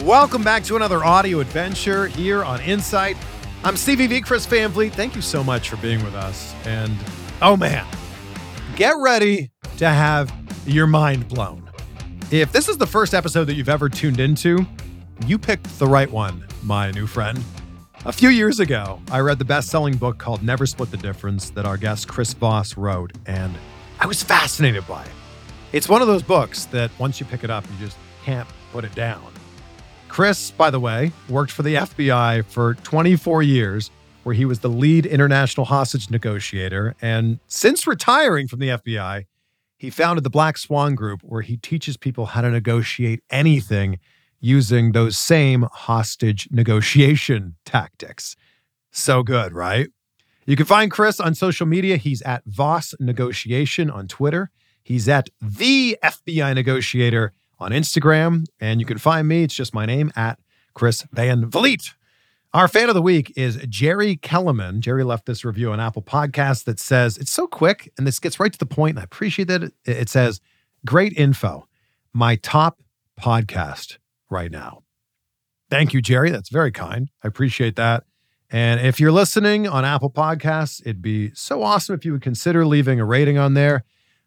Welcome back to another audio adventure here on Insight. I'm Stevie V, Chris Van Vliet. Thank you so much for being with us. And oh man, get ready to have your mind blown. If this is the first episode that you've ever tuned into, you picked the right one, my new friend. A few years ago, I read the best selling book called Never Split the Difference that our guest Chris Voss wrote, and I was fascinated by it. It's one of those books that once you pick it up, you just can't put it down. Chris, by the way, worked for the FBI for 24 years, where he was the lead international hostage negotiator. And since retiring from the FBI, he founded the Black Swan Group, where he teaches people how to negotiate anything using those same hostage negotiation tactics. So good, right? You can find Chris on social media. He's at Voss Negotiation on Twitter. He's at the FBI Negotiator on Instagram. And you can find me, it's just my name, at Chris Van Vliet. Our fan of the week is Jerry Kellerman. Jerry left this review on Apple Podcasts that says, It's so quick and this gets right to the point, and I appreciate that. It, it says, Great info. My top podcast right now. Thank you, Jerry. That's very kind. I appreciate that. And if you're listening on Apple Podcasts, it'd be so awesome if you would consider leaving a rating on there.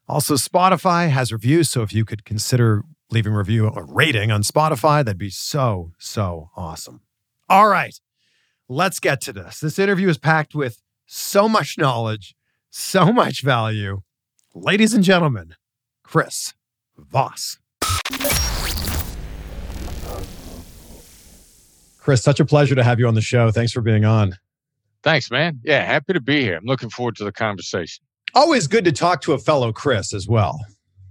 Also, Spotify has reviews. So if you could consider leaving a review or rating on Spotify, that'd be so, so awesome. All right, let's get to this. This interview is packed with so much knowledge, so much value. Ladies and gentlemen, Chris Voss. Chris, such a pleasure to have you on the show. Thanks for being on. Thanks, man. Yeah, happy to be here. I'm looking forward to the conversation. Always good to talk to a fellow Chris as well.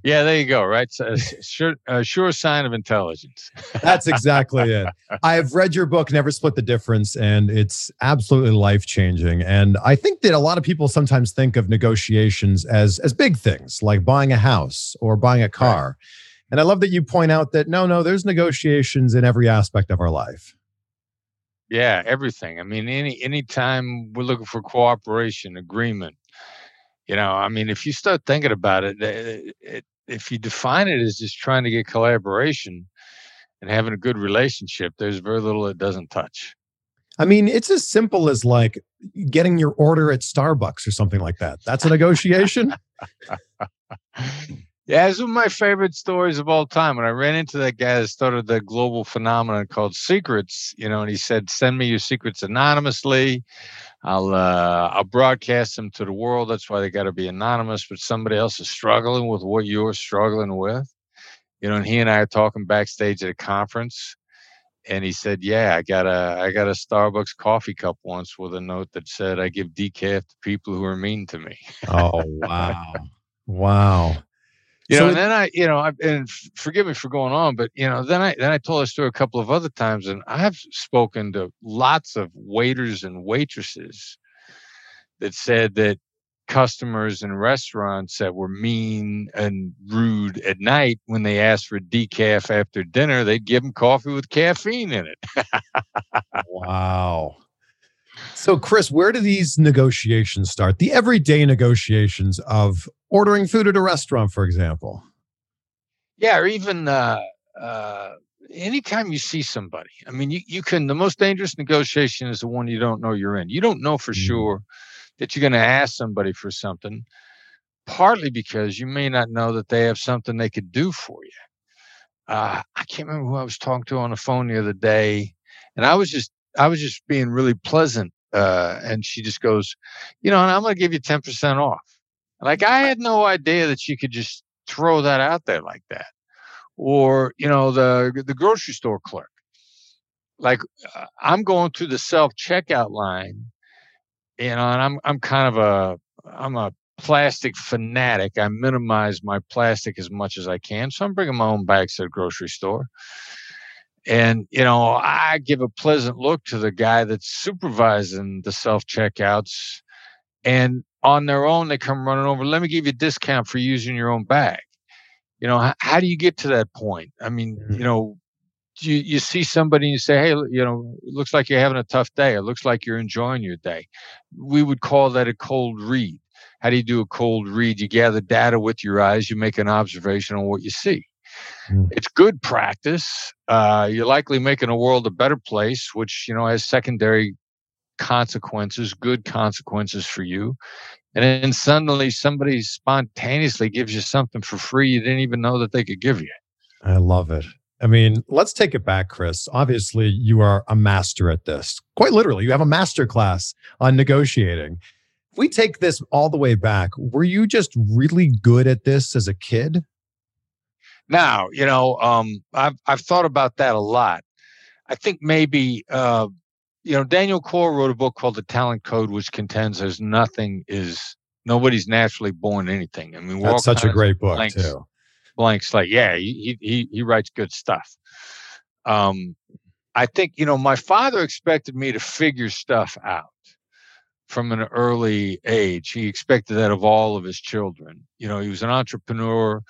Yeah, there you go. Right, so, uh, sure, a sure sign of intelligence. That's exactly it. I've read your book, Never Split the Difference, and it's absolutely life changing. And I think that a lot of people sometimes think of negotiations as as big things, like buying a house or buying a car. Right. And I love that you point out that no, no, there's negotiations in every aspect of our life. Yeah, everything. I mean, any any time we're looking for cooperation, agreement, you know, I mean, if you start thinking about it, it, it if you define it as just trying to get collaboration and having a good relationship, there's very little it doesn't touch. I mean, it's as simple as like getting your order at Starbucks or something like that. That's a negotiation. Yeah, it's one of my favorite stories of all time. When I ran into that guy that started the global phenomenon called secrets, you know, and he said, "Send me your secrets anonymously. I'll uh, I'll broadcast them to the world. That's why they got to be anonymous. But somebody else is struggling with what you're struggling with, you know." And he and I are talking backstage at a conference, and he said, "Yeah, I got a I got a Starbucks coffee cup once with a note that said I give decaf to people who are mean to me." oh wow, wow. You so and then I, you know, I, and forgive me for going on, but you know, then I then I told this story a couple of other times, and I've spoken to lots of waiters and waitresses that said that customers in restaurants that were mean and rude at night when they asked for decaf after dinner, they'd give them coffee with caffeine in it. wow. So, Chris, where do these negotiations start? The everyday negotiations of ordering food at a restaurant, for example. Yeah, or even uh, uh, anytime you see somebody. I mean, you, you can, the most dangerous negotiation is the one you don't know you're in. You don't know for Mm. sure that you're going to ask somebody for something, partly because you may not know that they have something they could do for you. Uh, I can't remember who I was talking to on the phone the other day, and I was just, I was just being really pleasant. Uh, and she just goes, you know, and I'm going to give you 10% off. Like I had no idea that you could just throw that out there like that. Or, you know, the the grocery store clerk. Like uh, I'm going through the self checkout line, you know, and I'm I'm kind of a I'm a plastic fanatic. I minimize my plastic as much as I can. So I'm bringing my own bags to the grocery store. And, you know, I give a pleasant look to the guy that's supervising the self checkouts. And on their own, they come running over. Let me give you a discount for using your own bag. You know, how, how do you get to that point? I mean, Mhm. you know, you, you see somebody and you say, hey, you know, it looks like you're having a tough day. It looks like you're enjoying your day. We would call that a cold read. How do you do a cold read? You gather data with your eyes, you make an observation on what you see. Mm. It's good practice. Uh, you're likely making a world a better place, which, you know, has secondary consequences, good consequences for you. And then suddenly somebody spontaneously gives you something for free you didn't even know that they could give you. I love it. I mean, let's take it back, Chris. Obviously, you are a master at this. Quite literally, you have a master class on negotiating. If we take this all the way back, were you just really good at this as a kid? Now, you know, um, I've I've thought about that a lot. I think maybe uh, you know, Daniel Coyle wrote a book called The Talent Code, which contends there's nothing is nobody's naturally born anything. I mean, That's such a great book, blanks. too. blank slate. Yeah, he he he, he writes good stuff. Um, I think you know my father expected me to figure stuff out from an early age. He expected that of all of his children. You know, he was an entrepreneur,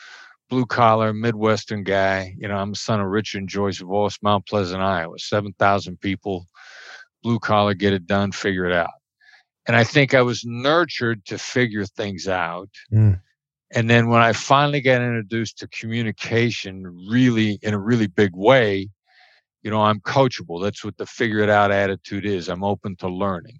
blue collar, Midwestern guy. You know, I'm the son of Richard and Joyce Voss, Mount Pleasant, Iowa, seven thousand people, blue collar, get it done, figure it out. And I think I was nurtured to figure things out. Mm. And then when I finally got introduced to communication really in a really big way, you know, I'm coachable. That's what the figure it out attitude is. I'm open to learning.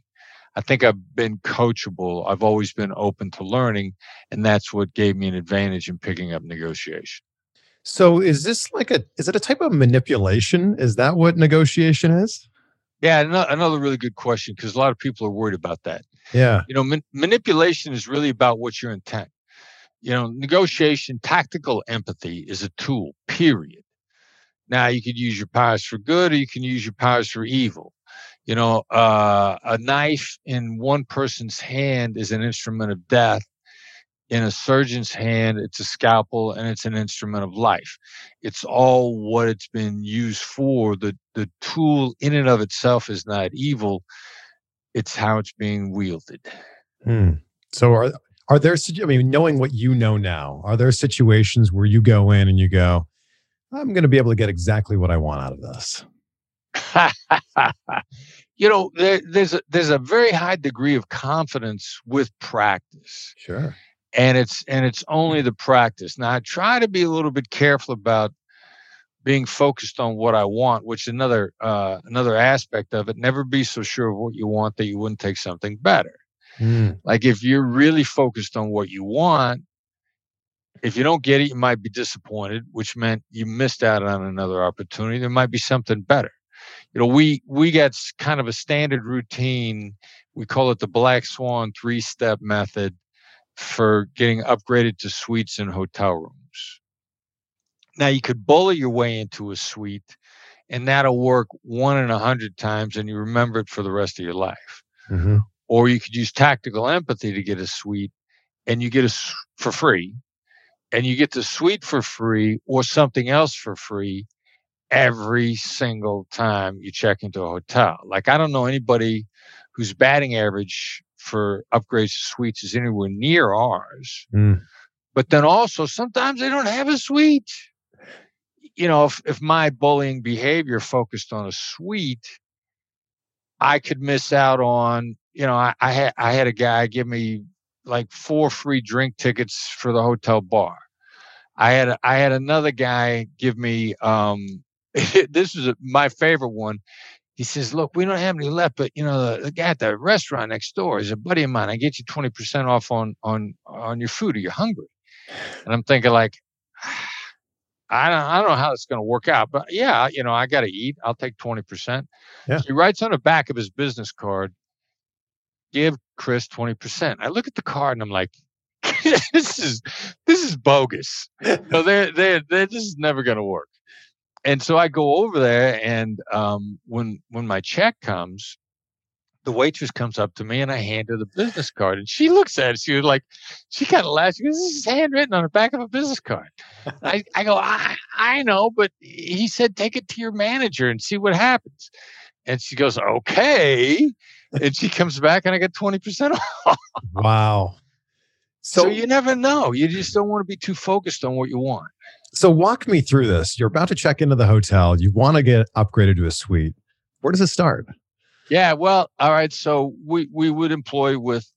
I think I've been coachable. I've always been open to learning. And that's what gave me an advantage in picking up negotiation. So, is this like a is it a type of manipulation? Is that what negotiation is? Yeah, another really good question because a lot of people are worried about that. Yeah. You know, man- manipulation is really about what's your intent. You know, negotiation, tactical empathy is a tool, period. Now, you could use your powers for good or you can use your powers for evil. You know, uh, a knife in one person's hand is an instrument of death. In a surgeon's hand, it's a scalpel and it's an instrument of life. It's all what it's been used for. The, the tool in and of itself is not evil, it's how it's being wielded. Hmm. So, are are there? I mean, knowing what you know now, are there situations where you go in and you go, "I'm going to be able to get exactly what I want out of this"? you know, there, there's a, there's a very high degree of confidence with practice, Sure. and it's and it's only the practice. Now, I try to be a little bit careful about being focused on what I want, which another uh, another aspect of it. Never be so sure of what you want that you wouldn't take something better. Hmm. Like if you're really focused on what you want, if you don't get it, you might be disappointed, which meant you missed out on another opportunity. There might be something better. You know, we we got kind of a standard routine. We call it the Black Swan three-step method for getting upgraded to suites and hotel rooms. Now you could bully your way into a suite, and that'll work one in a hundred times, and you remember it for the rest of your life Mhm. or you could use tactical empathy to get a suite and you get a for free and you get the suite for free or something else for free every single time you check into a hotel like i don't know anybody whose batting average for upgrades to suites is anywhere near ours Mm. but then also sometimes they don't have a suite you know if, if my bullying behavior focused on a suite I could miss out on. You know, I, I had I had a guy give me like four free drink tickets for the hotel bar. I had I had another guy give me um this is my favorite one. He says, "Look, we don't have any left, but you know the, the guy at the restaurant next door is a buddy of mine. I get you twenty percent off on on on your food. Are you hungry?" And I'm thinking like, ah, I don't I don't know how it's going to work out, but yeah, you know I got to eat. I'll take twenty percent. Yeah. He writes on the back of his business card, "Give Chris twenty percent." I look at the card and I'm like, "This is this is bogus. No, they're they they this is never going to work." And so I go over there, and um, when when my check comes, the waitress comes up to me, and I hand her the business card, and she looks at it. She was like, she kind of laughs. She goes, "This is handwritten on the back of a business card." I, I go, I I know, but he said take it to your manager and see what happens. And she goes, "Okay." And she comes back, and I get twenty percent off. Wow. So, So, you never know. You just don't want to be too focused on what you want. So walk me through this. You're about to check into the hotel. You want to get upgraded to a suite. Where does it start? Yeah, well, all right. So we we would employ with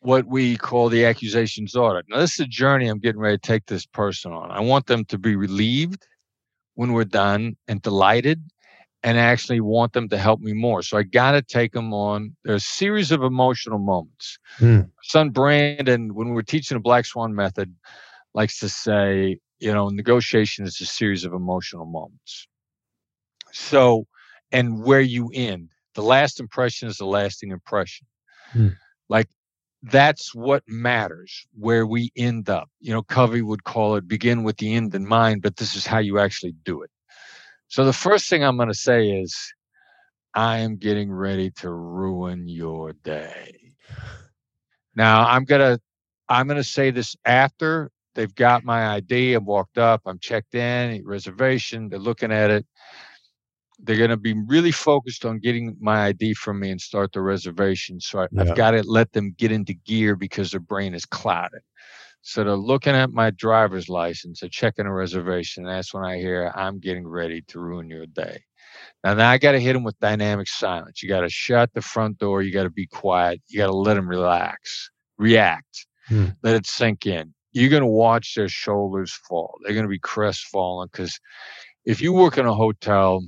what we call the accusations audit. Now, this is a journey I'm getting ready to take this person on. I want them to be relieved when we're done and delighted, and actually want them to help me more. So I got to take them on. There's a series of emotional moments. Hmm. Son Brandon, when we're teaching the Black Swan method, likes to say, you know, negotiation is a series of emotional moments. So, and where you end, the last impression is the lasting impression. Hmm. Like that's what matters, where we end up. You know, Covey would call it begin with the end in mind, but this is how you actually do it. So the first thing I'm going to say is, I am getting ready to ruin your day. Now I'm gonna I'm gonna say this after they've got my ID. I'm walked up. I'm checked in. Reservation. They're looking at it. They're gonna be really focused on getting my ID from me and start the reservation. So I, Yeah. I've got to let them get into gear because their brain is clouded. So they're looking at my driver's license. They're checking a reservation. That's when I hear I'm getting ready to ruin your day. Now, now I got to hit them with dynamic silence. You got to shut the front door. You got to be quiet. You got to let them relax, react, Hmm. let it sink in. You're going to watch their shoulders fall. They're going to be crestfallen because if you work in a hotel,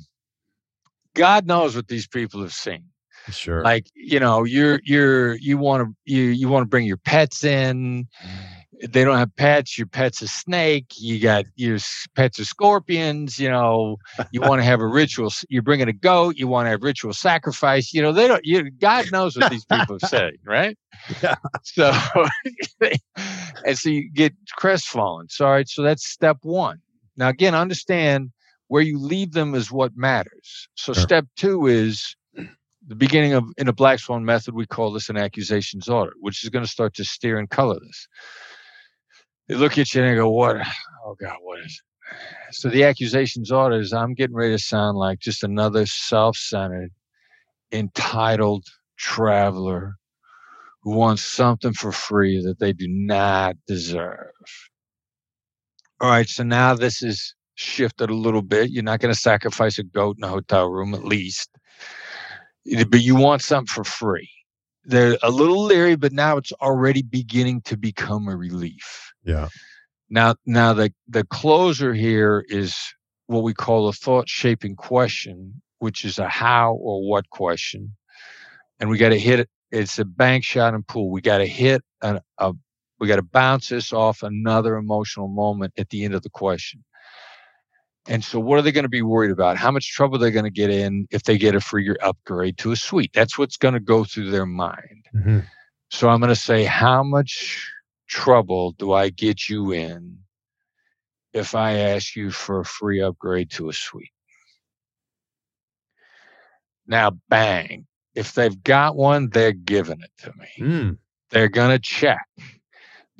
God knows what these people have seen Sure. like you know you're you're you want to you you want to bring your pets in mm. They don't have pets your pet's a snake you got your pets are scorpions you know you want to have a ritual you're bringing a goat you want to have ritual sacrifice you know they don't you god knows what these people have said right Yeah. so and so you get crestfallen so all right so that's step one now again understand where you leave them is what matters so Sure. step two is the beginning of in a black swan method we call this an accusations audit which is going to start to steer and color this they look at you and they go what? Oh god what is it? So the accusations audit is i'm getting ready to sound like just another self-centered entitled traveler who wants something for free that they do not deserve. All right so now this is shifted a little bit. You're not going to sacrifice a goat in a hotel room at least. But you want something for free. They're a little leery, but now it's already beginning to become a relief. yeah. Now, now the the closer here is what we call a thought shaping question, which is a how or what question, and we got to hit it. It's a bank shot and pool. We got to hit a, a we got to bounce this off another emotional moment at the end of the question. And so, what are they going to be worried about? How much trouble they're going to get in if they get a free upgrade to a suite? That's what's going to go through their mind. Mhm. So, I'm going to say, how much trouble do I get you in if I ask you for a free upgrade to a suite? Now, bang. If they've got one, they're giving it to me Mm. they're going to check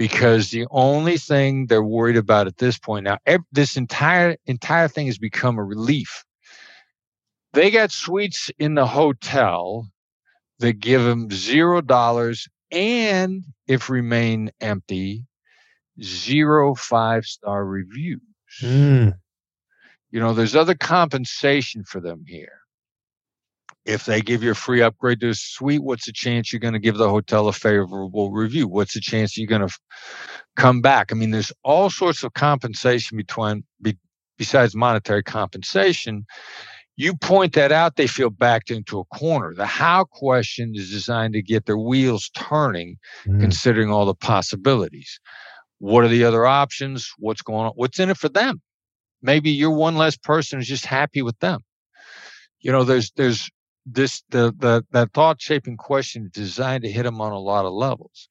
because the only thing they're worried about at this point now ev- this entire entire thing has become a relief. They got suites in the hotel that give them zero dollars and if remain empty zero five star reviews. Mm. you know there's other compensation for them here If they give you a free upgrade to a suite, what's the chance you're going to give the hotel a favorable review? What's the chance you're going to come back? I mean, there's all sorts of compensation between be, besides monetary compensation. You point that out, they feel backed into a corner. The how question is designed to get their wheels turning, mm. considering all the possibilities. What are the other options? What's going on? What's in it for them? Maybe you're one less person who's just happy with them. You know, there's there's this the the that thought shaping question is designed to hit them on a lot of levels.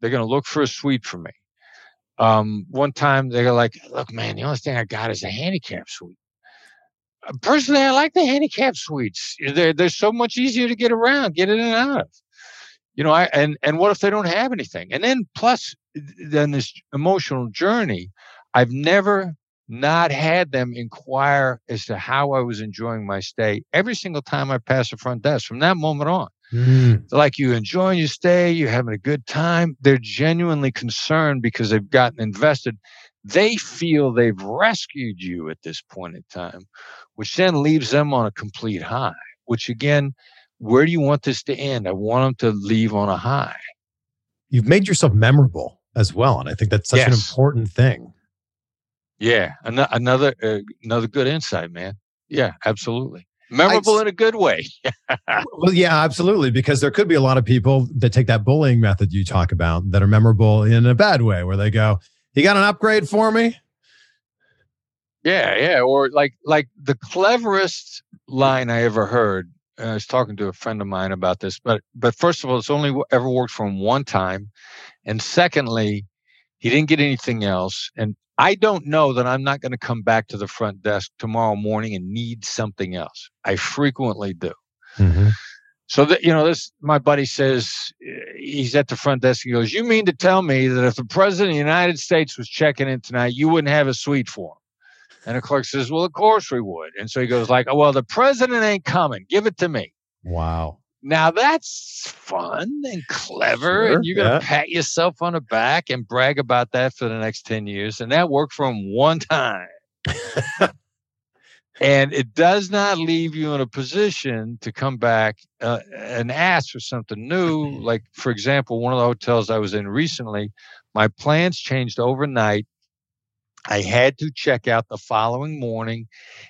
They're going to look for a suite for me. Um, one time they're like, "Look, man, the only thing I got is a handicap suite." Uh, personally, I like the handicap suites. They're they're so much easier to get around, get in and out of. You know, I and and what if they don't have anything? And then plus, then this emotional journey, I've never not had them inquire as to how I was enjoying my stay every single time I passed the front desk from that moment on. Mm. Like you enjoying your stay, you're having a good time. They're genuinely concerned because they've gotten invested. They feel they've rescued you at this point in time, which then leaves them on a complete high. Which again, where do you want this to end? I want them to leave on a high. You've made yourself memorable as well, and I think that's such yes. an important thing. Yeah, an- another uh, another good insight, man. Yeah, absolutely. Memorable I, in a good way. well, yeah, absolutely. Because there could be a lot of people that take that bullying method you talk about that are memorable in a bad way, where they go, "You got an upgrade for me?" Yeah, yeah. Or like like the cleverest line I ever heard. I was talking to a friend of mine about this, but but first of all, it's only ever worked for him one time, and secondly, he didn't get anything else. And I don't know that I'm not going to come back to the front desk tomorrow morning and need something else. I frequently do. Mm-hmm. So that you know, this my buddy says he's at the front desk. He goes, "You mean to tell me that if the president of the United States was checking in tonight, you wouldn't have a suite for him?" And the clerk says, "Well, of course we would." And so he goes, "Like, oh, well, the president ain't coming. Give it to me." Wow. Now that's fun and clever, sure, and you're going to yeah. pat yourself on the back and brag about that for the next 10 years. And that worked from one time. and it does not leave you in a position to come back uh, and ask for something new. Like, for example, one of the hotels I was in recently, my plans changed overnight. I had to check out the following morning.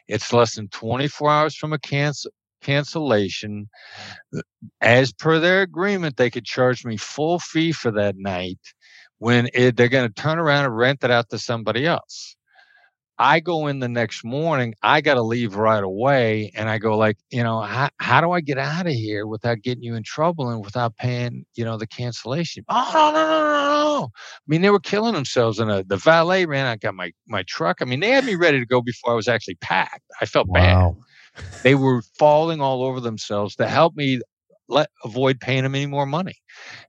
It's less than 24 hours from a cancel cancellation. As per their agreement, they could charge me full fee for that night when it, they're going to turn around and rent it out to somebody else. I go in the next morning, I got to leave right away. And I go like, you know, how, how do I get out of here without getting you in trouble and without paying, you know, the cancellation? Oh, no, no, no, no, no. I mean, they were killing themselves. And uh, the valet ran, I got my, my truck. I mean, they had me ready to go before I was actually packed. I felt wow. bad they were falling all over themselves to help me let avoid paying them any more money.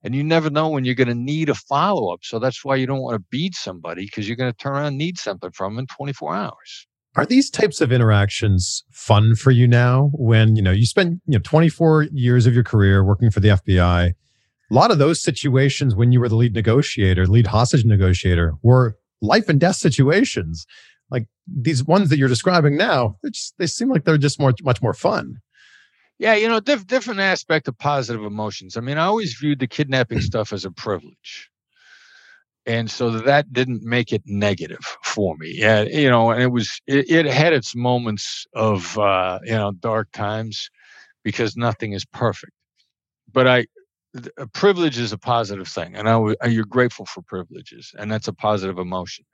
And you never know when you're going to need a follow up. So that's why you don't want to beat somebody because you're going to turn around and need something from them in 24 hours. Are these types of interactions fun for you now when, you know, you spend, you know, 24 years of your career working for the FBI? A lot of those situations when you were the lead negotiator, lead hostage negotiator were life and death situations like these ones that you're describing now, just, they seem like they're just more much more fun. Yeah, you know, diff- different aspect of positive emotions. I mean, I always viewed the kidnapping stuff as a privilege. And so that didn't make it negative for me. Yeah, you know, and it was it, it had its moments of uh, you know dark times because nothing is perfect. But I, a privilege is a positive thing, and I, you're grateful for privileges, and that's a positive emotion.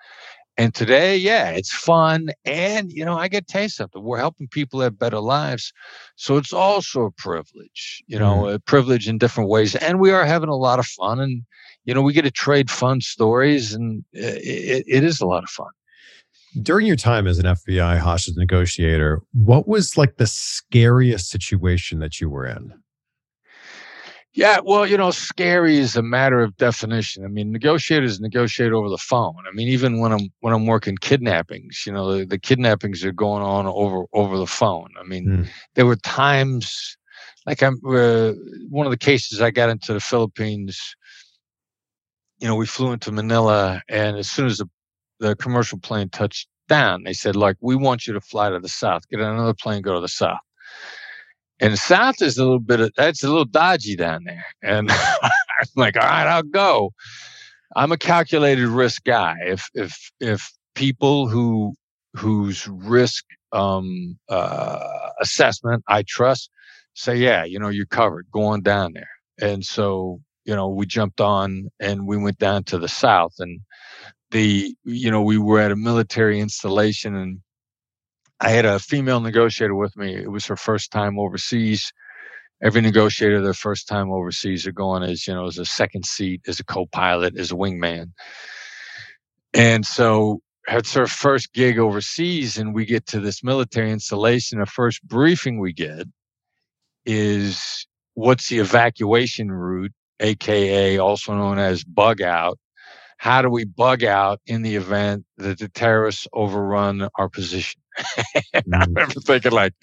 And today, yeah, it's fun. And, you know, I get to taste something. We're helping people have better lives. So it's also a privilege, you know, mm. a privilege in different ways. And we are having a lot of fun. And, you know, we get to trade fun stories, and it, it is a lot of fun. During your time as an FBI hostage negotiator, what was like the scariest situation that you were in? Yeah, well, you know, scary is a matter of definition. I mean, negotiators negotiate over the phone. I mean, even when I'm when I'm working kidnappings, you know, the, the kidnappings are going on over over the phone. I mean, mm. there were times like I'm uh, one of the cases I got into the Philippines. You know, we flew into Manila, and as soon as the the commercial plane touched down, they said, "Like, we want you to fly to the south. Get another plane, go to the south." And South is a little bit of that's a little dodgy down there. And I'm like, all right, I'll go. I'm a calculated risk guy. If if if people who whose risk um, uh, assessment I trust say, yeah, you know, you're covered. Going down there. And so, you know, we jumped on and we went down to the south and the, you know, we were at a military installation and I had a female negotiator with me. It was her first time overseas. Every negotiator, their first time overseas, are going as, you know, as a second seat, as a co-pilot, as a wingman. And so it's her first gig overseas and we get to this military installation. The first briefing we get is what's the evacuation route, aka also known as bug out. How do we bug out in the event that the terrorists overrun our position? I Mm. remember thinking like,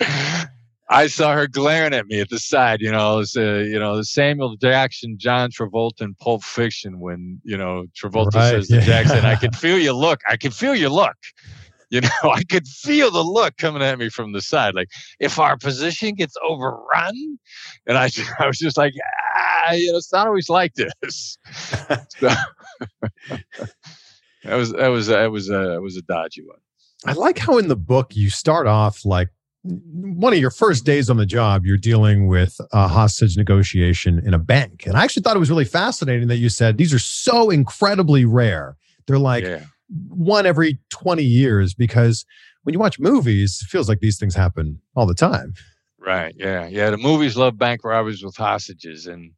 I saw her glaring at me at the side, you know, it's, uh, you know, the Samuel Jackson, John Travolta in Pulp Fiction when, you know, Travolta Right, says to. Jackson, I could feel your look. I could feel your look. You know, I could feel the look coming at me from the side. Like, if our position gets overrun, and I, I was just like, ah, you know, it's not always like this. So, that was that was that was a that was a dodgy one. I like how in the book you start off like one of your first days on the job, you're dealing with a hostage negotiation in a bank. And I actually thought it was really fascinating that you said these are so incredibly rare. They're like yeah, one every 20 years because when you watch movies, it feels like these things happen all the time. right. Yeah, yeah. The movies love bank robberies with hostages, and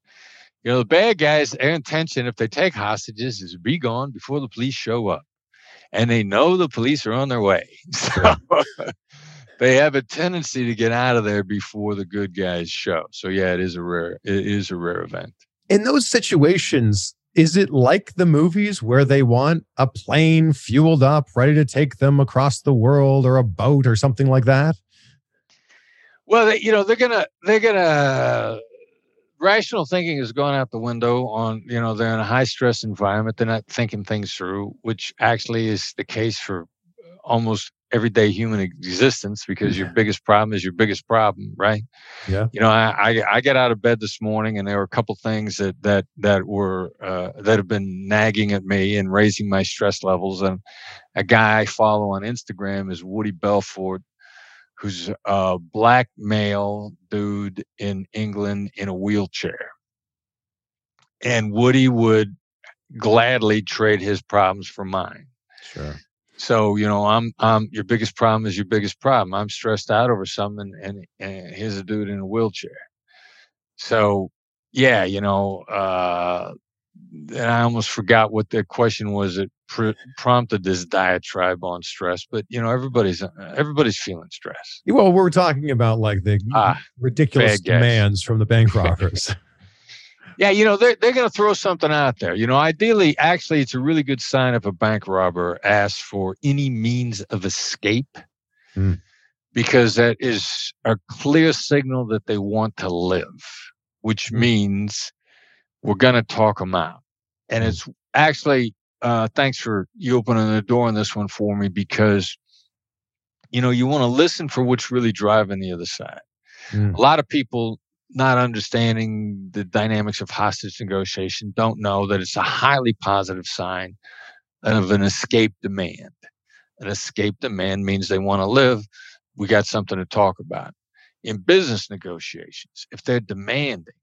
you know the bad guys. Their intention, if they take hostages, is to be gone before the police show up, and they know the police are on their way. So they have a tendency to get out of there before the good guys show. So yeah, it is a rare. It is a rare event. In those situations, is it like the movies where they want a plane fueled up, ready to take them across the world or a boat or something like that? Well, they, you know, they're gonna they're gonna rational thinking is going out the window on you know they're in a high stress environment they're not thinking things through which actually is the case for almost everyday human existence because your biggest problem is your biggest problem right Yeah. you know i i, I got out of bed this morning and there were a couple things that that that were uh, that have been nagging at me and raising my stress levels and a guy i follow on instagram is woody belfort who's a black male dude in England in a wheelchair. And Woody would gladly trade his problems for mine. Sure. So, you know, I'm I'm your biggest problem is your biggest problem. I'm stressed out over something and, and here's a dude in a wheelchair. So yeah, you know, uh and I almost forgot what the question was that pr- prompted this diatribe on stress. But you know, everybody's uh, everybody's feeling stress. Well, we're talking about like the Ah, ridiculous demands from the bank robbers. Yeah, you know, they're, they're going to throw something out there. You know, ideally, actually, it's a really good sign if a bank robber asks for any means of escape Hmm. because that is a clear signal that they want to live, which Hmm. means we're going to talk them out. And Hmm. it's actually, uh, thanks for you opening the door on this one for me because, you know, you want to listen for what's really driving the other side. Mm. A lot of people not understanding the dynamics of hostage negotiation don't know that it's a highly positive sign of an escape demand. An escape demand means they want to live. We got something to talk about. In business negotiations, if they're demanding,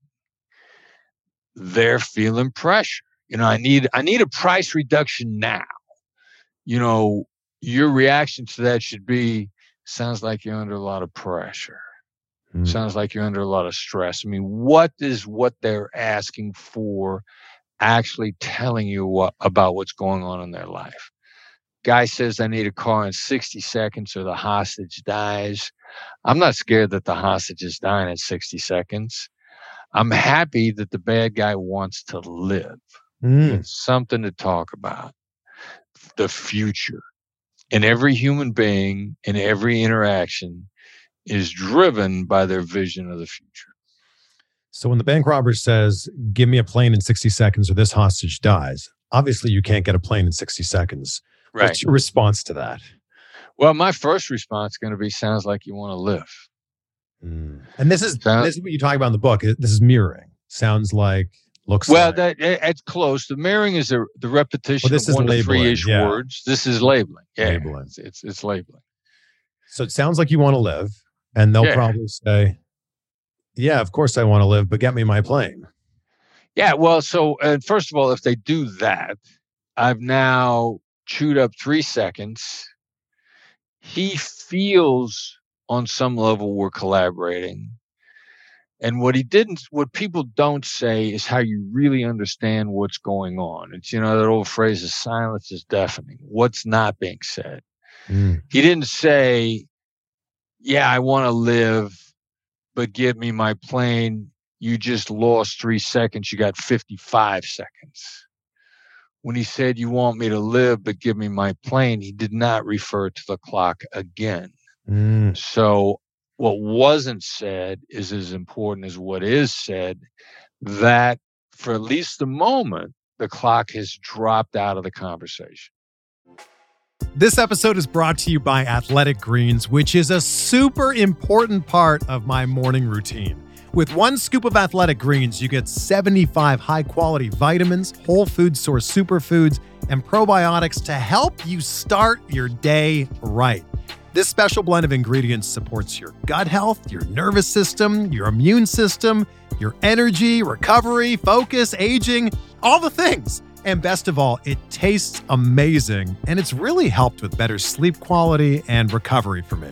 they're feeling pressure. You know, I need I need a price reduction now. You know, your reaction to that should be sounds like you're under a lot of pressure. Mm. Sounds like you're under a lot of stress. I mean, what is what they're asking for actually telling you what about what's going on in their life? Guy says I need a car in 60 seconds or the hostage dies. I'm not scared that the hostage is dying in 60 seconds. I'm happy that the bad guy wants to live. Mm. It's something to talk about. The future. And every human being in every interaction is driven by their vision of the future. So when the bank robber says, "Give me a plane in 60 seconds or this hostage dies," obviously you can't get a plane in 60 seconds. Right. What's your response to that? Well, my first response is going to be sounds like you want to live. Mm. And this is this is what you talk about in the book. This is mirroring. Sounds like looks Well, like. that it's close. The mirroring is the the repetition Well, this of one of labeling, three-ish yeah. words. This is labeling. Yeah, Labeling. It's, it's it's labeling. so it sounds like you want to live, and they'll Yeah. probably say, "Yeah, of course I want to live, but get me my plane." Yeah. Well, so uh, first of all, if they do that, I've now chewed up three seconds. He feels on some level we're collaborating. And what he didn't, what people don't say is how you really understand what's going on. It's, you know, that old phrase is silence is deafening. What's not being said. Mm. He didn't say, Yeah, I want to live, but give me my plane. You just lost three seconds. You got 55 seconds. When he said, You want me to live, but give me my plane, he did not refer to the clock again. Mm. So, what wasn't said is as important as what is said that for at least the moment, the clock has dropped out of the conversation. This episode is brought to you by Athletic Greens, which is a super important part of my morning routine. With one scoop of Athletic Greens, you get 75 high quality vitamins, whole food source superfoods, and probiotics to help you start your day right. This special blend of ingredients supports your gut health, your nervous system, your immune system, your energy, recovery, focus, aging, all the things. And best of all, it tastes amazing, and it's really helped with better sleep quality and recovery for me.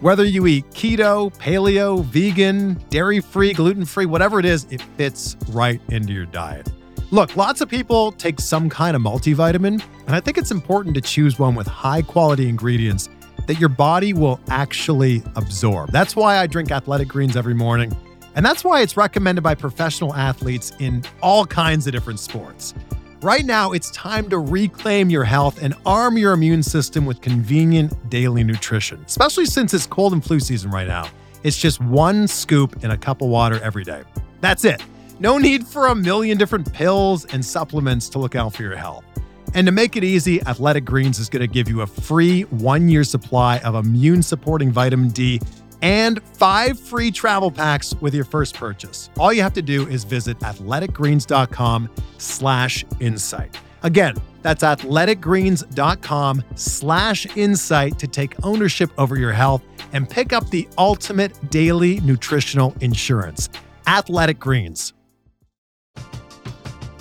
Whether you eat keto, paleo, vegan, dairy free, gluten free, whatever it is, it fits right into your diet. Look, lots of people take some kind of multivitamin, and I think it's important to choose one with high quality ingredients that your body will actually absorb. That's why I drink athletic greens every morning, and that's why it's recommended by professional athletes in all kinds of different sports. Right now, it's time to reclaim your health and arm your immune system with convenient daily nutrition, especially since it's cold and flu season right now. It's just one scoop in a cup of water every day. That's it. No need for a million different pills and supplements to look out for your health. And to make it easy, Athletic Greens is going to give you a free one year supply of immune supporting vitamin D and five free travel packs with your first purchase. All you have to do is visit athleticgreens.com slash insight. Again, that's athleticgreens.com slash insight to take ownership over your health and pick up the ultimate daily nutritional insurance. Athletic Greens.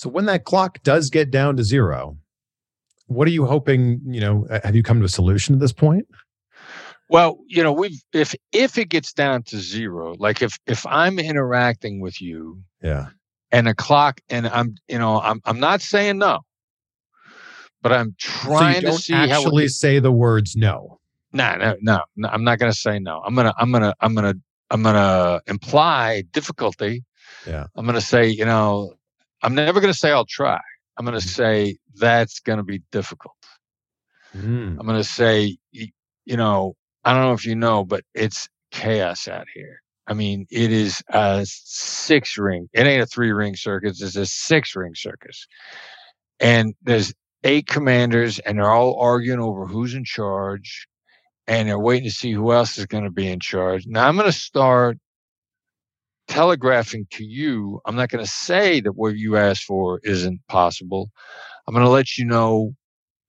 So when that clock does get down to zero, what are you hoping? You know, uh, have you come to a solution at this point? Well, you know, we've if if it gets down to zero, like if if I'm interacting with you Yeah. and a clock and I'm you know, I'm I'm not saying no. But I'm So trying you to see how actually say the words no. no, no, no, no, I'm not gonna say no. I'm gonna I'm gonna I'm gonna I'm gonna imply difficulty. Yeah. I'm gonna say, you know, I'm never going to say I'll try. I'm going to say that's going to be difficult. Mm. I'm going to say, you know, I don't know if you know, but it's chaos out here. I mean, it is a six ring. It ain't a three ring circus. It's a six ring circus. And there's eight commanders and they're all arguing over who's in charge and they're waiting to see who else is going to be in charge. Now I'm going to start telegraphing to you. I'm not going to say that what you asked for isn't possible. I'm going to let you know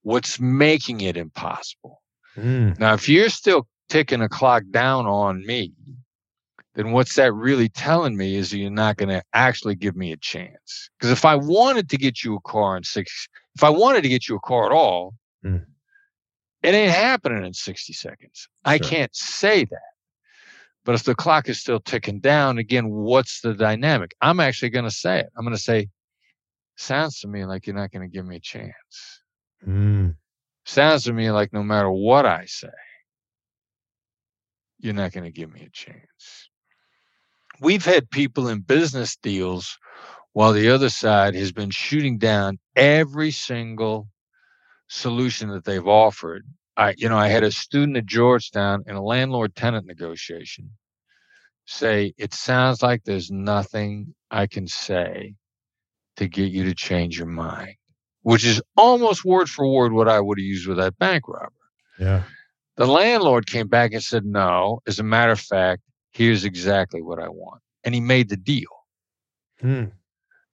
what's making it impossible. Mm. Now, if you're still ticking a clock down on me, then what's that really telling me is you're not going to actually give me a chance. Because if I wanted to get you a car in six, if I wanted to get you a car at all, Mm. it ain't happening in 60 seconds. I can't say that. But if the clock is still ticking down, again, what's the dynamic? I'm actually going to say it. I'm going to say, sounds to me like you're not going to give me a chance. Mm. Sounds to me like no matter what I say, you're not going to give me a chance. We've had people in business deals while the other side has been shooting down every single solution that they've offered. I, you know, I had a student at Georgetown in a landlord tenant negotiation say, It sounds like there's nothing I can say to get you to change your mind, which is almost word for word what I would have used with that bank robber. Yeah. The landlord came back and said, No, as a matter of fact, here's exactly what I want. And he made the deal. Mm.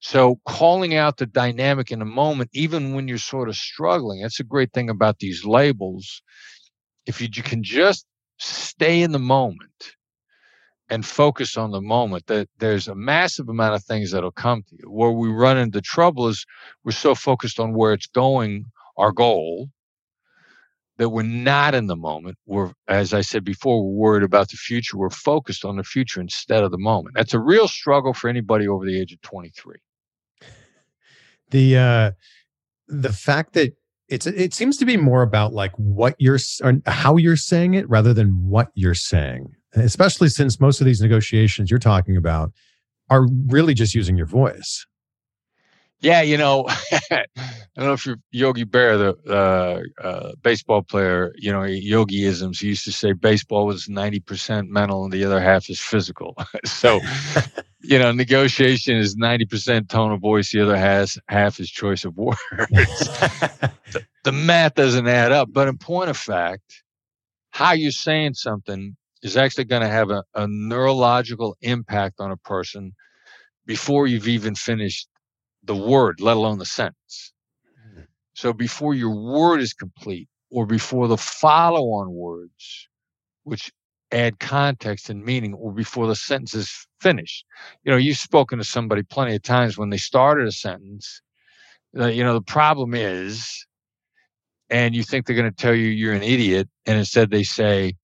So calling out the dynamic in a moment, even when you're sort of struggling, that's a great thing about these labels. If you, you can just stay in the moment and focus on the moment, that there's a massive amount of things that'll come to you. Where we run into trouble is we're so focused on where it's going, our goal, that we're not in the moment. We're, as I said before, we're worried about the future. We're focused on the future instead of the moment. That's a real struggle for anybody over the age of 23. The uh the fact that it's it seems to be more about like what you're how you're saying it rather than what you're saying especially since most of these negotiations you're talking about are really just using your voice Yeah, you know, I don't know if you're Yogi Berra, the uh, uh, baseball player, you know, Yogiisms. He used to say baseball was 90% mental and the other half is physical. so, you know, negotiation is 90% tone of voice, the other has half is choice of words. the math doesn't add up. But in point of fact, how you're saying something is actually going to have a, a neurological impact on a person before you've even finished the word, let alone the sentence. So before your word is complete, or before the follow on words, which add context and meaning, or before the sentence is finished. You know, you've spoken to somebody plenty of times when they started a sentence. uh, you know, the problem is, and you think they're going to tell you you're an idiot, and instead they say,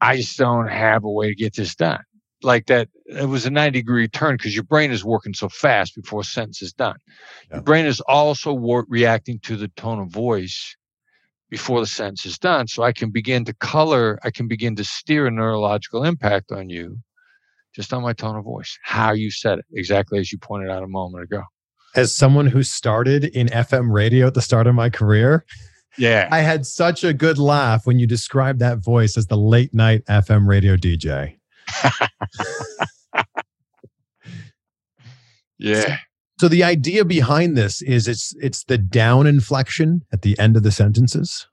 I just don't have a way to get this done. Like that, it was a 90 degree turn because your brain is working so fast before a sentence is done. Yeah. Your brain is also wor- reacting to the tone of voice before the sentence is done. So I can begin to color, I can begin to steer a neurological impact on you just on my tone of voice, how you said it, exactly as you pointed out a moment ago. as someone who started in fm radio at the start of my career Yeah. i had such a good laugh when you described that voice as the late night fm radio dj Yeah. so the idea behind this is it's it's the down inflection at the end of the sentences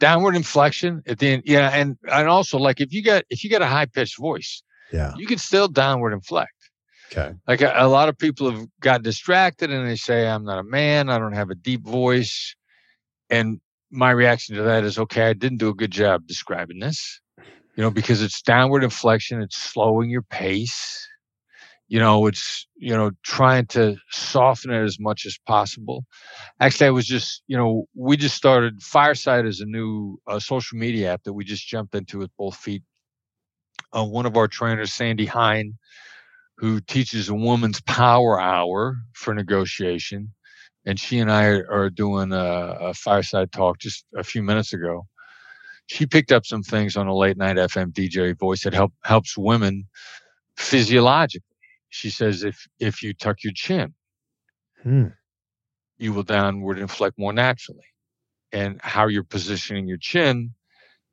Downward inflection at the end. Yeah. And, and also like if you got, if you got a high pitched voice, yeah you can still downward inflect. okay Like a, a lot of people have got distracted and they say, I'm not a man. I don't have a deep voice. And my reaction to that is, okay, I didn't do a good job describing this, you know, because it's downward inflection. It's slowing your pace. You know, it's, you know, trying to soften it as much as possible. Actually, I was just, you know, we just started Fireside is a new uh, social media app that we just jumped into with both feet. Uh, one of our trainers, Sandy Hein, who teaches a woman's power hour for negotiation. And she and I are, are doing a, a fireside talk just a few minutes ago. She picked up some things on a late night FM DJ voice that help helps women physiologically. She says if if you tuck your chin, Hmm. you will downward inflect more naturally. And how you're positioning your chin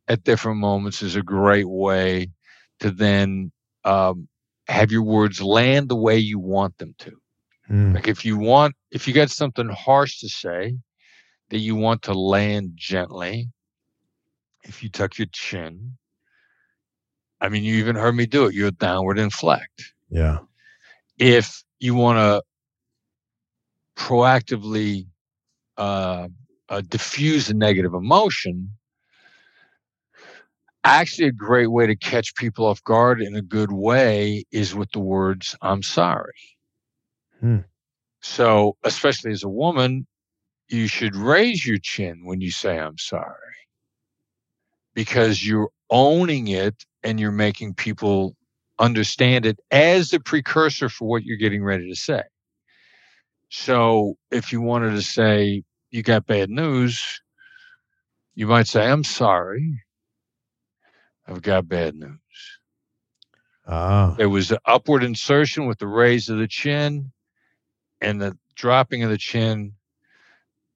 at different moments is a great way to then um, have your words land the way you want them to. Hmm. Like if you want, if you got something harsh to say that you want to land gently, if you tuck your chin, I mean, you even heard me do it, You're downward inflect. Yeah. If you want to proactively uh, uh, diffuse a negative emotion, actually, a great way to catch people off guard in a good way is with the words, I'm sorry. Hmm. So, especially as a woman, you should raise your chin when you say, I'm sorry, because you're owning it and you're making people understand it as the precursor for what you're getting ready to say. So, if you wanted to say, you got bad news, you might say, I'm sorry. I've got bad news. Ah. There was an upward insertion with the raise of the chin and the dropping of the chin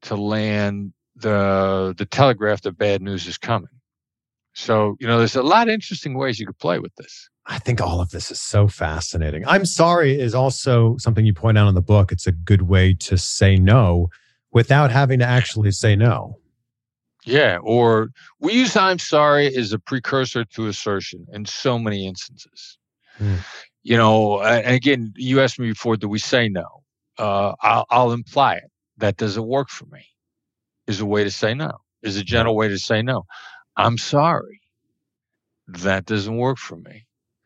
to land the the telegraph that bad news is coming. So, you know, there's a lot of interesting ways you could play with this. I think all of this is so fascinating. I'm sorry is also something you point out in the book. It's a good way to say no without having to actually say no. Yeah, or we use I'm sorry as a precursor to assertion in so many instances. Hmm. You know, and again, you asked me before, do we say no? Uh, I'll, I'll imply it. That doesn't work for me. Is a way to say no. Is a gentle way to say no. I'm sorry. That doesn't work for me.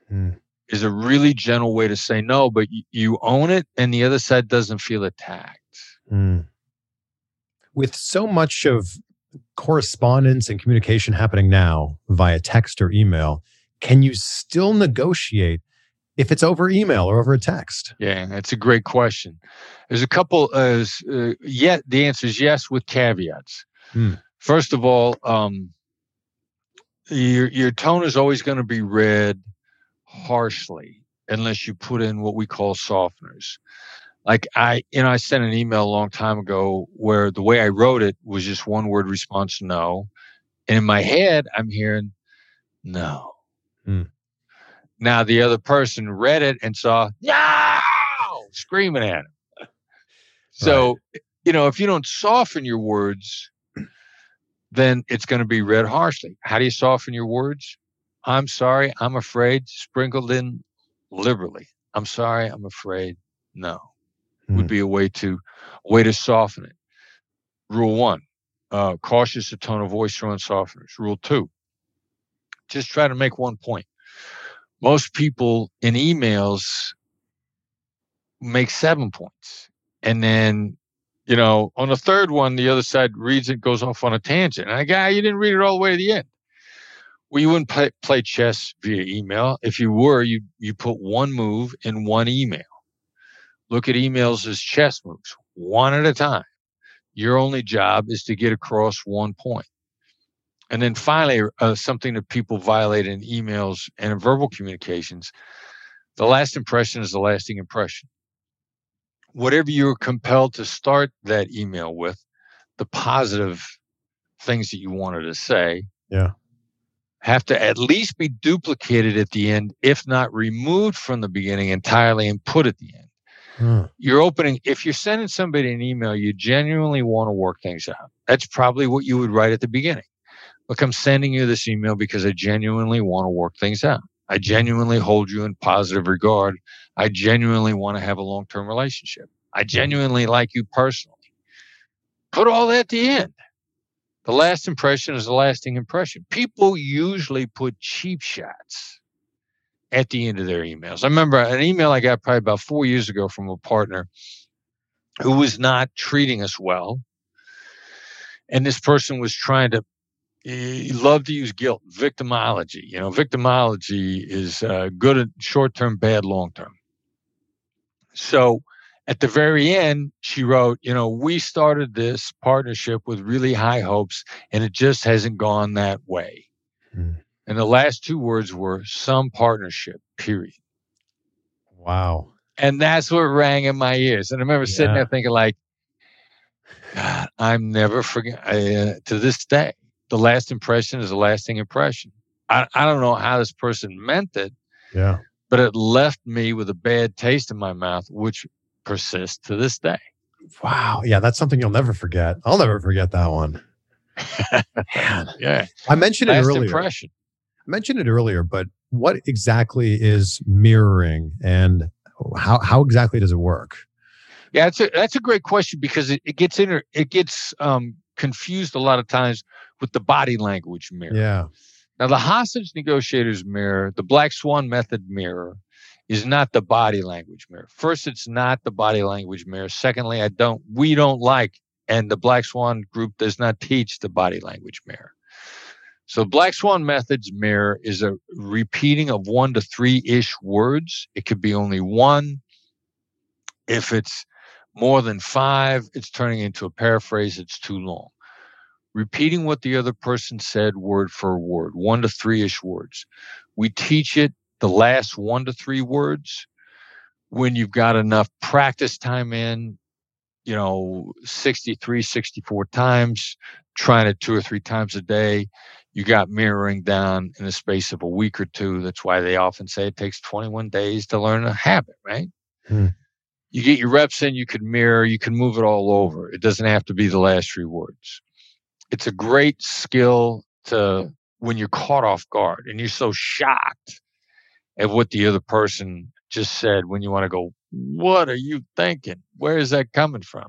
Hmm. Is a really gentle way to say no, but y- you own it, and the other side doesn't feel attacked. Mm. With so much of correspondence and communication happening now via text or email, can you still negotiate if it's over email or over a text? Yeah, that's a great question. There's a couple. Uh, uh, yet the answer is yes, with caveats. Hmm. First of all, um, your your tone is always going to be read harshly unless you put in what we call softeners. Like I, you know, I sent an email a long time ago where the way I wrote it was just one word response, no, and in my head I'm hearing no. Hmm. Now the other person read it and saw no, screaming at him. So, you know, if you don't soften your words, then it's going to be read harshly. How do you soften your words? I'm sorry, I'm afraid, sprinkled in liberally. I'm sorry, I'm afraid. No, would Hmm. be a way to way to soften it. Rule one: uh, cautious of tone of voice throwing softeners. Rule two: just try to make one point. Most people in emails make seven points, and then you know on the third one, the other side reads it, goes off on a tangent. And I guy, you didn't read it all the way to the end. Well, you wouldn't play, play chess via email. If you were, you you put one move in one email. Look at emails as chess moves, one at a time. Your only job is to get across one point. And then finally, uh, something that people violate in emails and in verbal communications the last impression is the lasting impression. Whatever you're compelled to start that email with, the positive things that you wanted to say, Yeah. have to at least be duplicated at the end, if not removed from the beginning entirely and put at the end. Huh. You're opening, if you're sending somebody an email, you genuinely want to work things out. That's probably what you would write at the beginning. Look, I'm sending you this email because I genuinely want to work things out. I genuinely hold you in positive regard. I genuinely want to have a long term relationship. I genuinely like you personally. Put all that at the end. The last impression is the lasting impression. People usually put cheap shots at the end of their emails. I remember an email I got probably about four years ago from a partner who was not treating us well. And this person was trying to, he loved to use guilt, victimology. You know, victimology is uh, good at short term, bad long term. So at the very end, she wrote, you know, we started this partnership with really high hopes and it just hasn't gone that way. Hmm. And the last two words were some partnership, period. Wow. And that's what rang in my ears. And I remember sitting Yeah. there thinking, like, God, I'm never forget. Uh, to this day, the last impression is a lasting impression. I, I don't know how this person meant it, Yeah. But it left me with a bad taste in my mouth, which persists to this day. Wow. Yeah, that's something you'll never forget. I'll never forget that one. Yeah, I mentioned it last earlier. impression. I mentioned it earlier, but what exactly is mirroring and how how exactly does it work? Yeah, that's a that's a great question because it, it gets inter, it gets um, confused a lot of times with the body language mirror. Yeah. Now, the hostage negotiators mirror, the Black Swan method mirror, is not the body language mirror. First, it's not the body language mirror. Secondly, I don't, we don't like, and the Black Swan group does not teach the body language mirror. So, Black Swan methods mirror is a repeating of one to three ish words. It could be only one. If it's more than five, it's turning into a paraphrase. It's too long repeating what the other person said word for word, one to three ish words. We teach it the last one to three words when you've got enough practice time in, you know, 63, 64 times, trying it two or three times a day. You got mirroring down in the space of a week or two. That's why they often say it takes 21 days to learn a habit, right? Hmm. You get your reps in, you can mirror, you can move it all over. It doesn't have to be the last three words it's a great skill to when you're caught off guard and you're so shocked at what the other person just said when you want to go what are you thinking? Where is that coming from?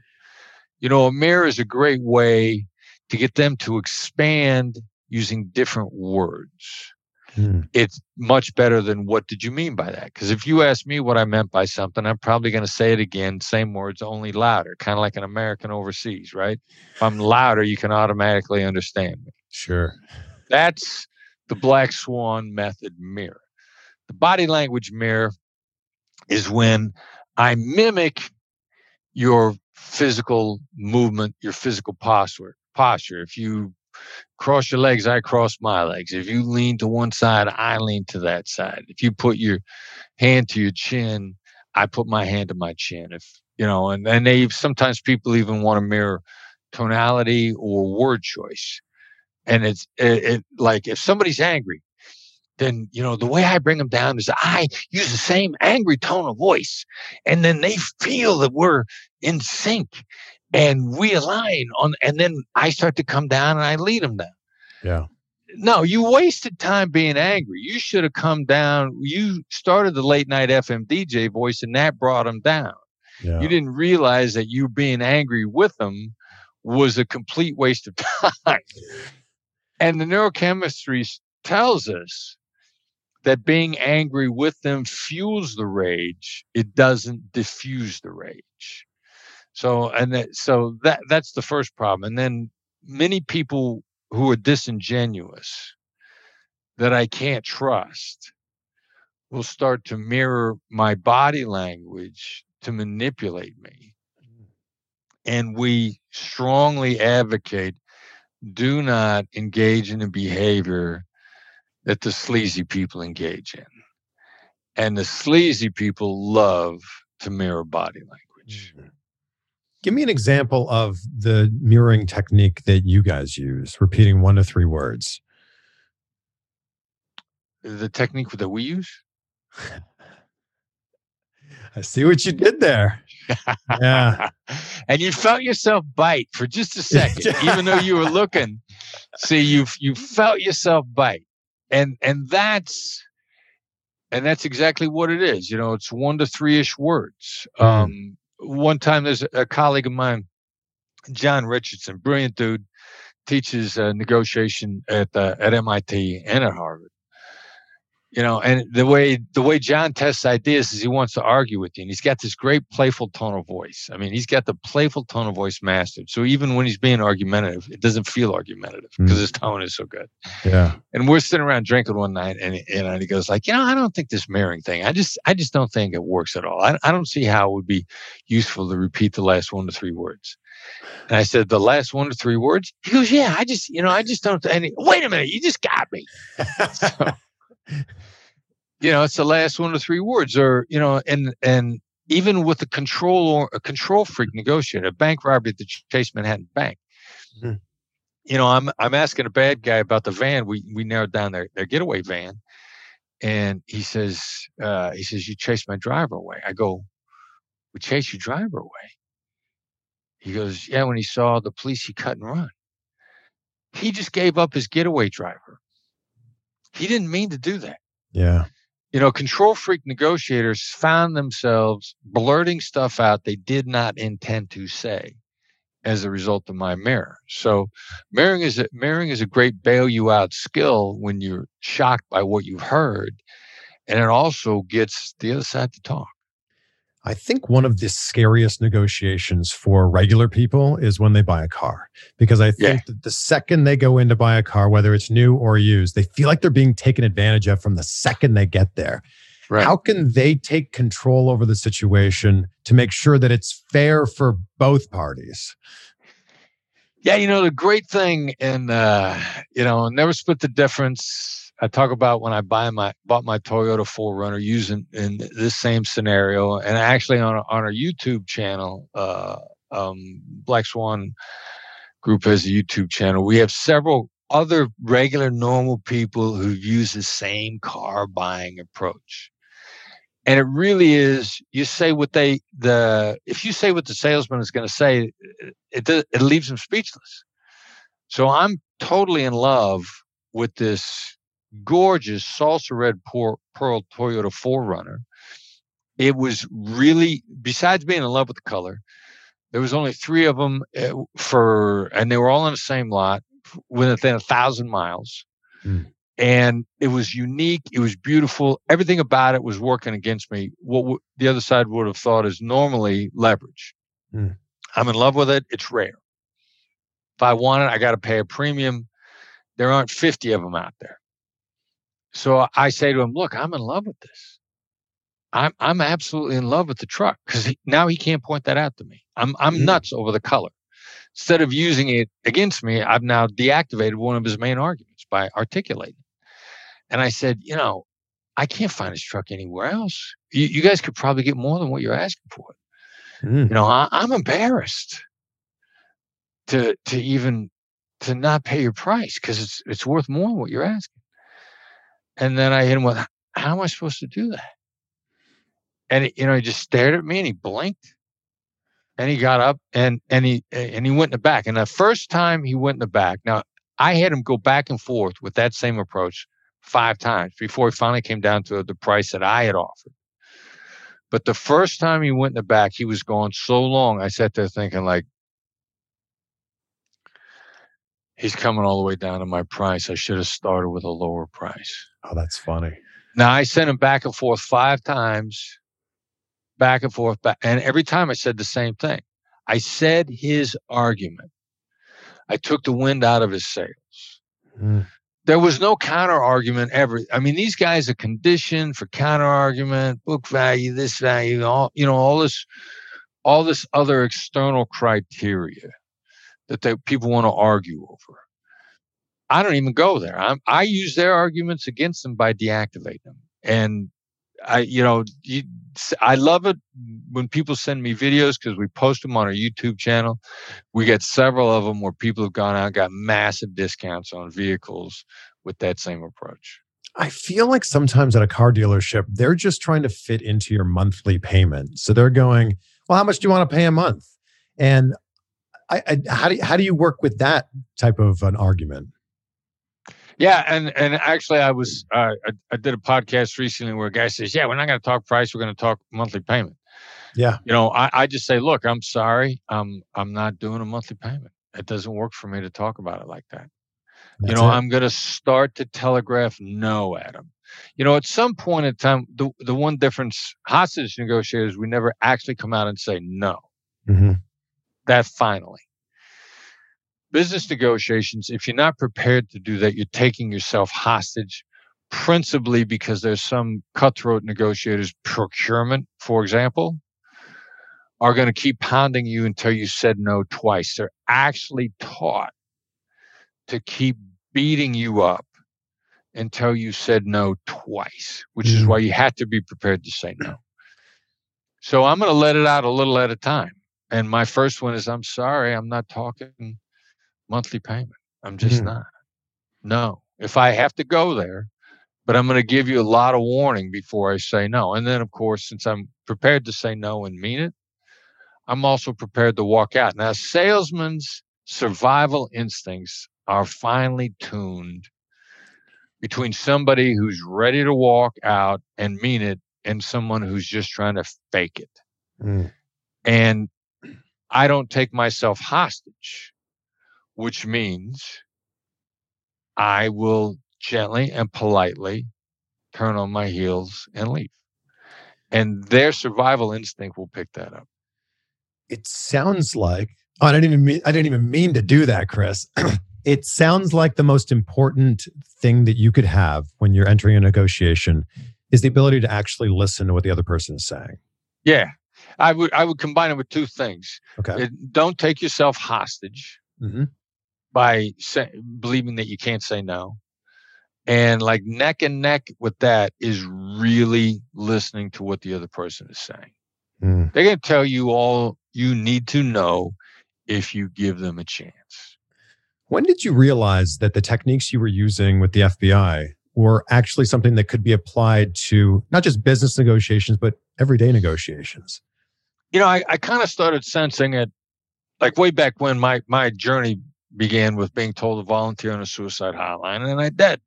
You know a mirror is a great way to get them to expand using different words Hmm. it's much better than what did you mean by that? Because if you ask me what i meant by something i'm probably going to say it again same words only louder kind of like an american overseas right? If i'm louder you can automatically understand me. Sure. that's the black swan method mirror. The body language mirror is when i mimic your physical movement your physical posture posture. If you cross your legs, I cross my legs. If you lean to one side, I lean to that side. If you put your hand to your chin, I put my hand to my chin. If you know, and and they sometimes people even want to mirror tonality or word choice. And it's it, it like if somebody's angry, then you know the way I bring them down is I use the same angry tone of voice, and then they feel that we're in sync and we align on and then i start to come down and i lead them down. Yeah. no you wasted time being angry. You should have come down. You started the late night fm dj voice and that brought them down. Yeah. you didn't realize that you being angry with them was a complete waste of time. And the neurochemistry tells us that being angry with them fuels the rage. It doesn't diffuse the rage so and that, so that that's the first problem. And then many people who are disingenuous that I can't trust will start to mirror my body language to manipulate me. And we strongly advocate do not engage in a behavior that the sleazy people engage in. And the sleazy people love to mirror body language. Mm-hmm. Give me an example of the mirroring technique that you guys use, repeating one to three words. The technique that we use. I see what you did there. Yeah. and you felt yourself bite for just a second, even though you were looking. See, you you felt yourself bite, and and that's and that's exactly what it is. You know, it's one to three ish words. Mhm. Um, one time, there's a colleague of mine, John Richardson, brilliant dude, teaches uh, negotiation at uh, at MIT and at Harvard. You know, and the way the way John tests ideas is he wants to argue with you, and he's got this great playful tone of voice. I mean, he's got the playful tone of voice mastered. So even when he's being argumentative, it doesn't feel argumentative hmm. because his tone is so good. Yeah. And we're sitting around drinking one night, and and he goes like, you know, I don't think this mirroring thing. I just I just don't think it works at all. I I don't see how it would be useful to repeat the last one to three words. And I said, the last one to three words. He goes, yeah, I just you know I just don't. And he, wait a minute, you just got me. So, you know, it's the last one to three words, or you know, and and even with a control or a control freak negotiator, a bank robbery at the Chase Manhattan Bank. Mhm. You know, I'm I'm asking a bad guy about the van. We we narrowed down their their getaway van, and he says uh, he says you chased my driver away. I go, we chased your driver away. He goes, yeah. When he saw the police, he cut and run. He just gave up his getaway driver. He didn't mean to do that Yeah. you know, control freak negotiators found themselves blurting stuff out they did not intend to say as a result of my mirror. So mirroring is a mirroring is a great bail you out skill when you're shocked by what you've heard. And it also gets the other side to talk. I think one of the scariest negotiations for regular people is when they buy a car. Because I think that the second they go in to buy a car, whether it's new or used, they feel like they're being taken advantage of from the second they get there. Right. How can they take control over the situation to make sure that it's fair for both parties? Yeah, you know, the great thing in uh, you know, never split the difference. I talk about when I buy my bought my Toyota 4Runner using in this same scenario, and actually on on our YouTube channel, uh, um, Black Swan Group has a YouTube channel. We have several other regular normal people who use the same car buying approach. And it really is you say what they the if you say what the salesman is going to say, it does, it leaves them speechless. So I'm totally in love with this gorgeous salsa red pearl, pearl Toyota 4Runner. It was really besides being in love with the color, there was only three of them uh, for, and they were all in the same lot within a thousand miles. Hmm. And it was unique. It was beautiful. Everything about it was working against me. What w- the other side would have thought is normally leverage. Hmm. I'm in love with it. It's rare. If I want it, I got to pay a premium. There aren't 50 of them out there. So I say to him, look, I'm in love with this. I'm I'm absolutely in love with the truck because now he can't point that out to me. I'm I'm Mhm. nuts over the color. Instead of using it against me, I've now deactivated one of his main arguments by articulating. And I said, you know, I can't find his truck anywhere else. You, you guys could probably get more than what you're asking for. Mm. You know, I, I'm embarrassed to to even to not pay your price because it's it's worth more than what you're asking. And then I hit him with, how am I supposed to do that? And he, you know, he just stared at me and he blinked. And he got up and and he and he went in the back. And the first time he went in the back, now I had him go back and forth with that same approach five times before he finally came down to the price that I had offered. But the first time he went in the back, he was going so long. I sat there thinking, like, he's coming all the way down to my price. I should have started with a lower price. Oh, that's funny. Now I sent him back and forth five times, back and forth, back, and every time I said the same thing. I said his argument. I took the wind out of his sails. Mm. There was no counter argument ever. I mean, these guys are conditioned for counter argument, book value, this value, all you know, all this, all this other external criteria that they people want to argue over. I don't even go there. I'm, I use their arguments against them by deactivating them. And I, you know, you, I love it when people send me videos because we post them on our YouTube channel. We get several of them where people have gone out got massive discounts on vehicles with that same approach. I feel like sometimes at a car dealership, they're just trying to fit into your monthly payment. So they're going, well, how much do you want to pay a month? And I, I, how do you, how do you work with that type of an argument? Yeah, and and actually, I was uh, I, I did a podcast recently where a guy says, "Yeah, we're not going to talk price. We're going to talk monthly payment." Yeah. You know, I, I just say, "Look, I'm sorry, I'm I'm not doing a monthly payment. It doesn't work for me to talk about it like that." you know, it. I'm going to start to telegraph no Adam. You know, at some point in time, the the one difference, hostage negotiators, we never actually come out and say no. Mhm. That finally. Business negotiations, if you're not prepared to do that, you're taking yourself hostage, principally because there's some cutthroat negotiators, procurement, for example, are going to keep pounding you until you said no twice. They're actually taught to keep beating you up until you said no twice, which is Mhm. why you had to be prepared to say no. So I'm going to let it out a little at a time. And my first one is I'm sorry, I'm not talking monthly payment. I'm just Mhm. not. No. If I have to go there, but I'm going to give you a lot of warning before I say no. And then, of course, since I'm prepared to say no and mean it, I'm also prepared to walk out. Now, salesmen's survival instincts are finely tuned between somebody who's ready to walk out and mean it and someone who's just trying to fake it. Mm. And I don't take myself hostage, which means I will gently and politely turn on my heels and leave. And their survival instinct will pick that up. It sounds like oh, I didn't even mean I didn't even mean to do that, Chris. it sounds like the most important thing that you could have when you're entering a negotiation is the ability to actually listen to what the other person is saying. Yeah. I would I would combine it with two things. Okay. It- don't take yourself hostage hmm by say, believing that you can't say no. And like neck and neck with that is really listening to what the other person is saying. Mm. They're going to tell you all you need to know if you give them a chance. When did you realize that the techniques you were using with the FBI were actually something that could be applied to not just business negotiations, but everyday negotiations? You know, I, I kind of started sensing it like way back when my, my journey began with being told to volunteer on a suicide hotline, and I did.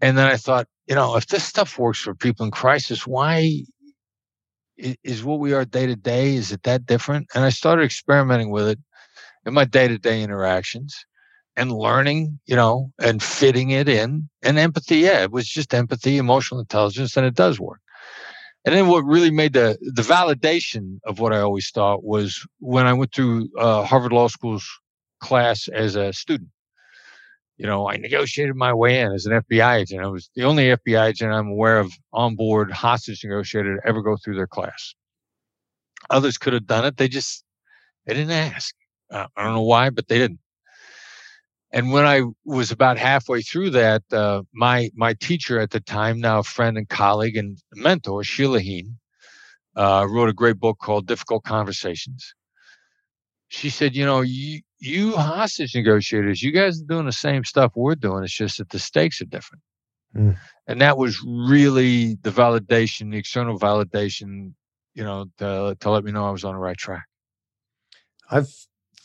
And then I thought, you know, if this stuff works for people in crisis, why is what we are day to day? Is it that different? And I started experimenting with it in my day to day interactions and learning, you know, and fitting it in. And empathy, yeah, it was just empathy, emotional intelligence, and it does work. And then what really made the the validation of what I always thought was when I went through uh, Harvard Law School's class as a student. You know, I negotiated my way in as an FBI agent. I was the only FBI agent I'm aware of on board hostage negotiator to ever go through their class. Others could have done it. They just they didn't ask. Uh, I don't know why, but they didn't. And when I was about halfway through that, uh, my my teacher at the time, now a friend and colleague and mentor, Sheila Heen, uh, wrote a great book called Difficult Conversations. She said, "You know, you you hostage negotiators, you guys are doing the same stuff we're doing. It's just that the stakes are different." Mm. And that was really the validation, the external validation, you know, to, to let me know I was on the right track. I've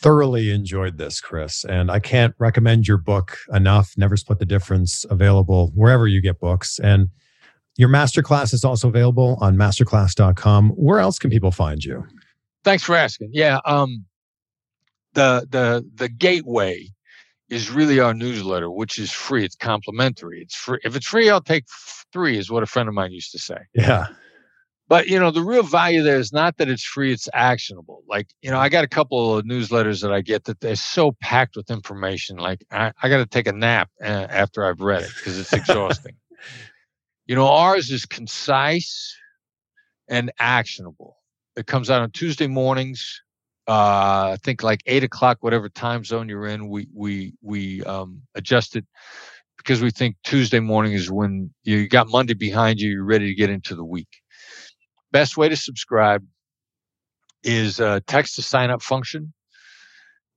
thoroughly enjoyed this, Chris, and I can't recommend your book enough. Never Split the Difference, available wherever you get books. And your masterclass is also available on masterclass.com. Where else can people find you? Thanks for asking. Yeah, um, the the the gateway is really our newsletter, which is free. It's complimentary. It's free. If it's free, I'll take three, is what a friend of mine used to say. Yeah. But you know, the real value there is not that it's free; it's actionable. Like you know, I got a couple of newsletters that I get that they're so packed with information. Like I, I got to take a nap uh, after I've read it because it's exhausting. you know, ours is concise and actionable. It comes out on Tuesday mornings. Uh, I think like eight o'clock, whatever time zone you're in. We we we um, adjust it because we think Tuesday morning is when you got Monday behind you. You're ready to get into the week best way to subscribe is uh, text the sign up function.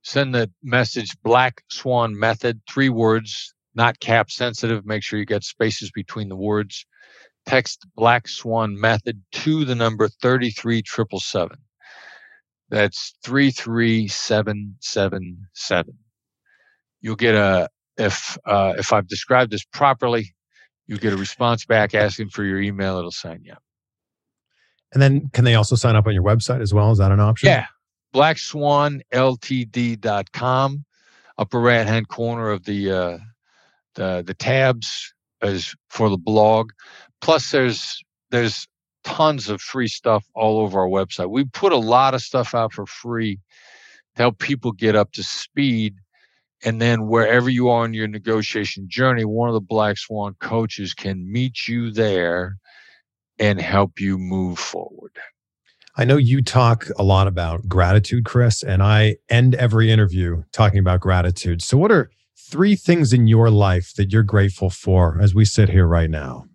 Send the message Black Swan Method, three words, not cap sensitive. Make sure you get spaces between the words. Text Black Swan Method to the number 33777. That's 33777. You'll get a, if, uh, if I've described this properly, you'll get a response back asking for your email. It'll sign you up. And then can they also sign up on your website as well? Is that an option? Yeah. BlackSwanLTD.com. Upper right hand corner of the uh, the the tabs is for the blog. Plus there's there's tons of free stuff all over our website. We put a lot of stuff out for free to help people get up to speed. And then wherever you are in your negotiation journey, one of the Black Swan coaches can meet you there and help you move forward. I know you talk a lot about gratitude, Chris, and I end every interview talking about gratitude. So, what are three things in your life that you're grateful for as we sit here right now?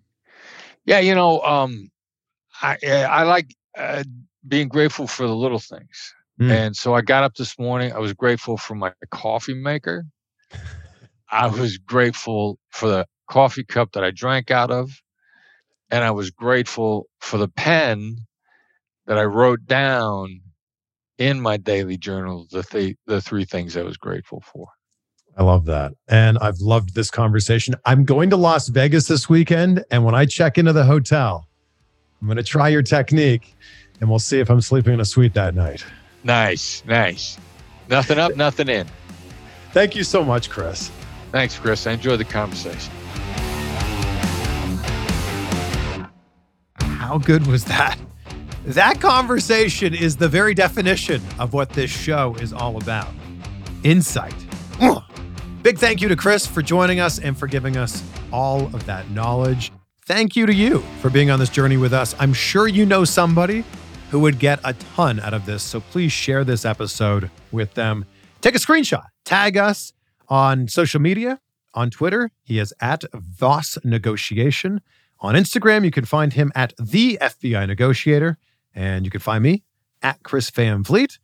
Yeah, you know, um, I I like uh, being grateful for the little things. Mm. And so I got up this morning. I was grateful for my coffee maker. I was grateful for the coffee cup that I drank out of. And I was grateful for the pen that I wrote down in my daily journal the th- the three things I was grateful for. I love that. And I've loved this conversation. I'm going to Las Vegas this weekend. And when I check into the hotel, I'm going to try your technique and we'll see if I'm sleeping in a suite that night. Nice, nice. Nothing up, nothing in. Thank you so much, Chris. Thanks, Chris. I enjoyed the conversation. How good was that? That conversation is the very definition of what this show is all about insight. Big thank you to Chris for joining us and for giving us all of that knowledge. Thank you to you for being on this journey with us. I'm sure you know somebody who would get a ton out of this. So please share this episode with them. Take a screenshot, tag us on social media. On Twitter, he is at Voss Negotiation. On Instagram, you can find him at the FBI Negotiator. And you can find me at Chris Van Vliet.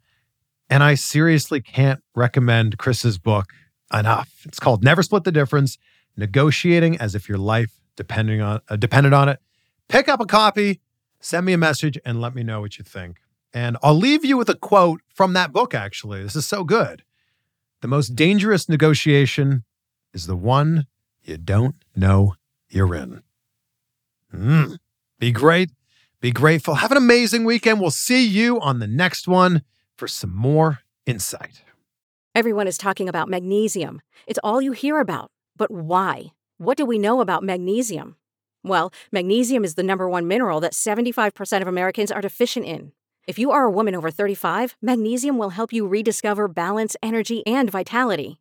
And I seriously can't recommend Chris's book enough. It's called Never Split the Difference Negotiating as if your life depending on, uh, depended on it. Pick up a copy, send me a message, and let me know what you think. And I'll leave you with a quote from that book, actually. This is so good. The most dangerous negotiation is the one you don't know you're in. Mm. Be great. Be grateful. Have an amazing weekend. We'll see you on the next one for some more insight. Everyone is talking about magnesium. It's all you hear about. But why? What do we know about magnesium? Well, magnesium is the number one mineral that 75% of Americans are deficient in. If you are a woman over 35, magnesium will help you rediscover balance, energy, and vitality.